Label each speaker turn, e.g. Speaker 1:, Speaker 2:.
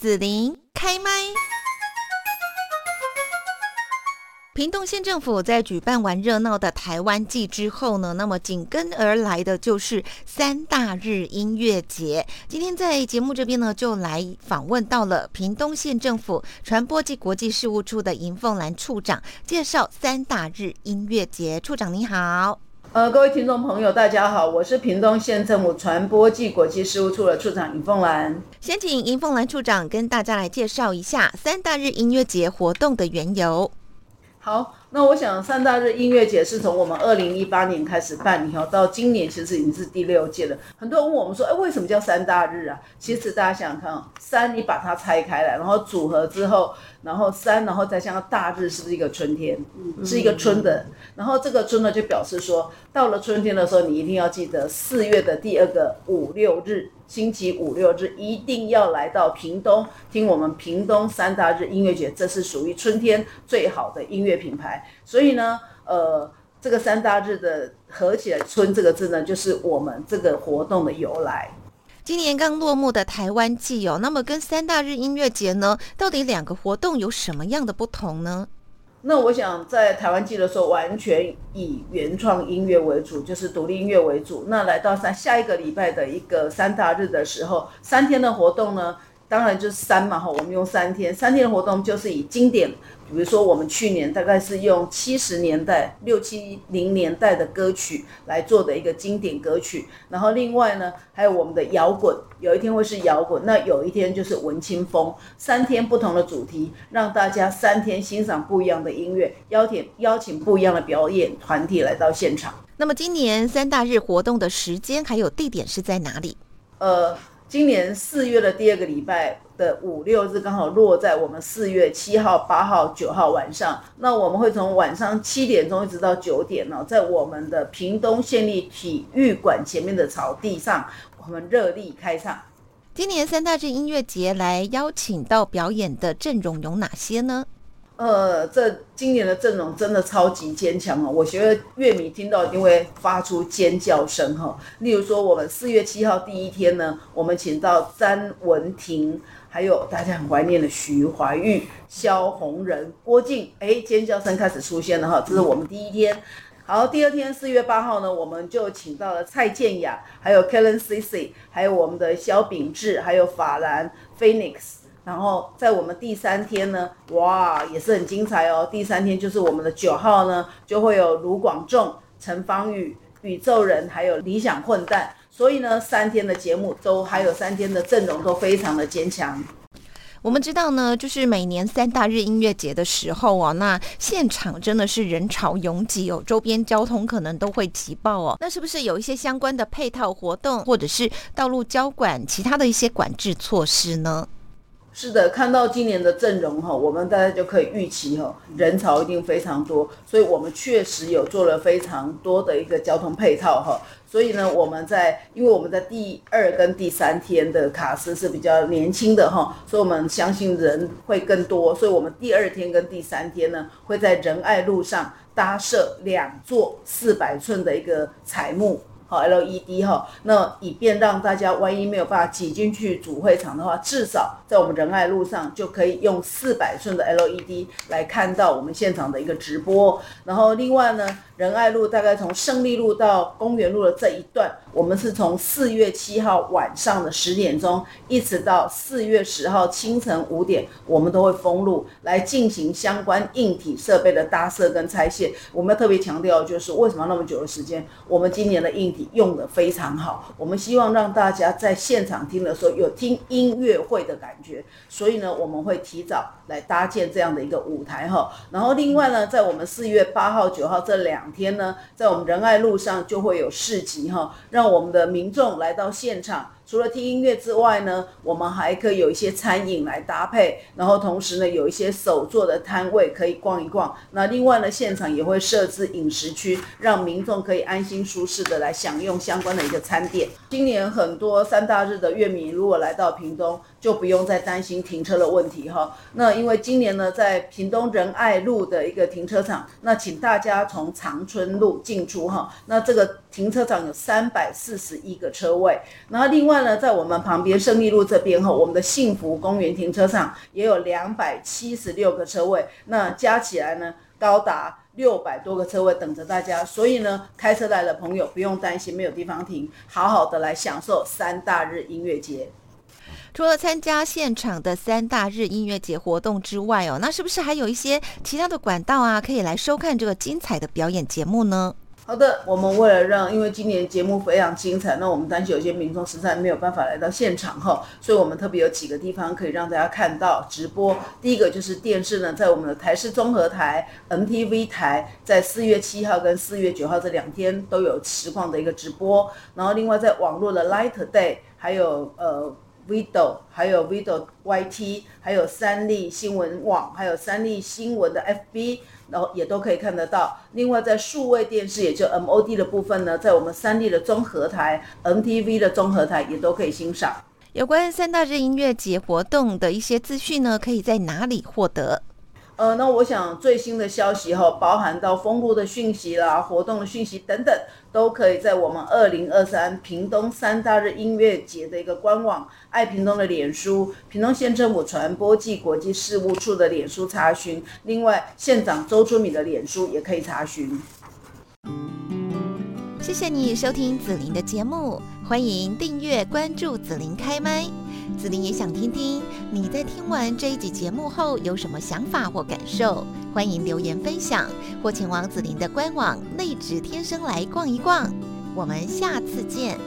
Speaker 1: 子琳开麦。屏东县政府在举办完热闹的台湾季之后呢，那么紧跟而来的就是三大日音乐节。今天在节目这边呢，就来访问到了屏东县政府传播暨国际事务处的尹凤兰处长，介绍三大日音乐节。处长你好，
Speaker 2: 呃，各位听众朋友，大家好，我是屏东县政府传播暨国际事务处的处长尹凤兰。
Speaker 1: 先请尹凤兰处长跟大家来介绍一下三大日音乐节活动的缘由。
Speaker 2: 好，那我想三大日音乐节是从我们二零一八年开始办理，哈，到今年其实已经是第六届了。很多人问我们说，哎，为什么叫三大日啊？其实大家想想看啊，三你把它拆开来，然后组合之后，然后三，然后再加上大日，是不是一个春天？是一个春的。然后这个春呢，就表示说，到了春天的时候，你一定要记得四月的第二个五六日。星期五六日一定要来到屏东听我们屏东三大日音乐节，这是属于春天最好的音乐品牌。所以呢，呃，这个三大日的合起来“春”这个字呢，就是我们这个活动的由来。
Speaker 1: 今年刚落幕的台湾季哦，那么跟三大日音乐节呢，到底两个活动有什么样的不同呢？
Speaker 2: 那我想在台湾记的时候，完全以原创音乐为主，就是独立音乐为主。那来到三下一个礼拜的一个三大日的时候，三天的活动呢，当然就是三嘛哈，我们用三天，三天的活动就是以经典。比如说，我们去年大概是用七十年代、六七零年代的歌曲来做的一个经典歌曲，然后另外呢，还有我们的摇滚，有一天会是摇滚，那有一天就是文青风，三天不同的主题，让大家三天欣赏不一样的音乐，邀请邀请不一样的表演团体来到现场。
Speaker 1: 那么今年三大日活动的时间还有地点是在哪里？
Speaker 2: 呃。今年四月的第二个礼拜的五六日，刚好落在我们四月七号、八号、九号晚上。那我们会从晚上七点钟一直到九点呢，在我们的屏东县立体育馆前面的草地上，我们热力开唱。
Speaker 1: 今年三大镇音乐节来邀请到表演的阵容有哪些呢？
Speaker 2: 呃，这今年的阵容真的超级坚强哦！我觉得乐迷听到一定会发出尖叫声哈。例如说，我们四月七号第一天呢，我们请到詹雯婷，还有大家很怀念的徐怀钰、萧红人、郭静，哎，尖叫声开始出现了哈。这是我们第一天。好，第二天四月八号呢，我们就请到了蔡健雅，还有 Kellen Cici，还有我们的萧秉治，还有法兰 Phoenix。然后在我们第三天呢，哇，也是很精彩哦。第三天就是我们的九号呢，就会有卢广仲、陈芳语、宇宙人，还有理想混蛋。所以呢，三天的节目都还有三天的阵容都非常的坚强。
Speaker 1: 我们知道呢，就是每年三大日音乐节的时候哦，那现场真的是人潮拥挤哦，周边交通可能都会挤爆哦。那是不是有一些相关的配套活动，或者是道路交管其他的一些管制措施呢？
Speaker 2: 是的，看到今年的阵容哈，我们大家就可以预期哈，人潮一定非常多，所以我们确实有做了非常多的一个交通配套哈。所以呢，我们在因为我们在第二跟第三天的卡司是比较年轻的哈，所以我们相信人会更多，所以我们第二天跟第三天呢，会在仁爱路上搭设两座四百寸的一个彩幕。好 LED 哈，那以便让大家万一没有办法挤进去主会场的话，至少在我们仁爱路上就可以用四百寸的 LED 来看到我们现场的一个直播。然后另外呢，仁爱路大概从胜利路到公园路的这一段，我们是从四月七号晚上的十点钟，一直到四月十号清晨五点，我们都会封路来进行相关硬体设备的搭设跟拆卸。我们要特别强调，就是为什么那么久的时间，我们今年的硬体。用的非常好，我们希望让大家在现场听的时候有听音乐会的感觉，所以呢，我们会提早来搭建这样的一个舞台哈。然后另外呢，在我们四月八号、九号这两天呢，在我们仁爱路上就会有市集哈，让我们的民众来到现场。除了听音乐之外呢，我们还可以有一些餐饮来搭配，然后同时呢，有一些手作的摊位可以逛一逛。那另外呢，现场也会设置饮食区，让民众可以安心舒适的来享用相关的一个餐点。今年很多三大日的乐迷如果来到屏东，就不用再担心停车的问题哈。那因为今年呢，在屏东仁爱路的一个停车场，那请大家从长春路进出哈。那这个停车场有三百四十一个车位，然后另外呢，在我们旁边胜利路这边哈，我们的幸福公园停车场也有两百七十六个车位，那加起来呢，高达六百多个车位等着大家。所以呢，开车来的朋友不用担心没有地方停，好好的来享受三大日音乐节。
Speaker 1: 除了参加现场的三大日音乐节活动之外哦，那是不是还有一些其他的管道啊，可以来收看这个精彩的表演节目呢？
Speaker 2: 好的，我们为了让，因为今年节目非常精彩，那我们担心有些民众实在没有办法来到现场哈，所以我们特别有几个地方可以让大家看到直播。第一个就是电视呢，在我们的台视综合台、MTV 台，在四月七号跟四月九号这两天都有实况的一个直播。然后另外在网络的 Light Day，还有呃。Video，还有 Video YT，还有三立新闻网，还有三立新闻的 FB，然后也都可以看得到。另外，在数位电视，也就 MOD 的部分呢，在我们三立的综合台、MTV 的综合台也都可以欣赏。
Speaker 1: 有关三大日音乐节活动的一些资讯呢，可以在哪里获得？
Speaker 2: 呃，那我想最新的消息哈，包含到封路的讯息啦、活动的讯息等等，都可以在我们二零二三屏东三大日音乐节的一个官网、爱屏东的脸书、屏东县政府传播暨国际事务处的脸书查询。另外，县长周春米的脸书也可以查询。
Speaker 1: 谢谢你收听紫琳的节目，欢迎订阅关注紫琳开麦。紫琳也想听听你在听完这一集节目后有什么想法或感受，欢迎留言分享或前往紫琳的官网内指天生来逛一逛。我们下次见。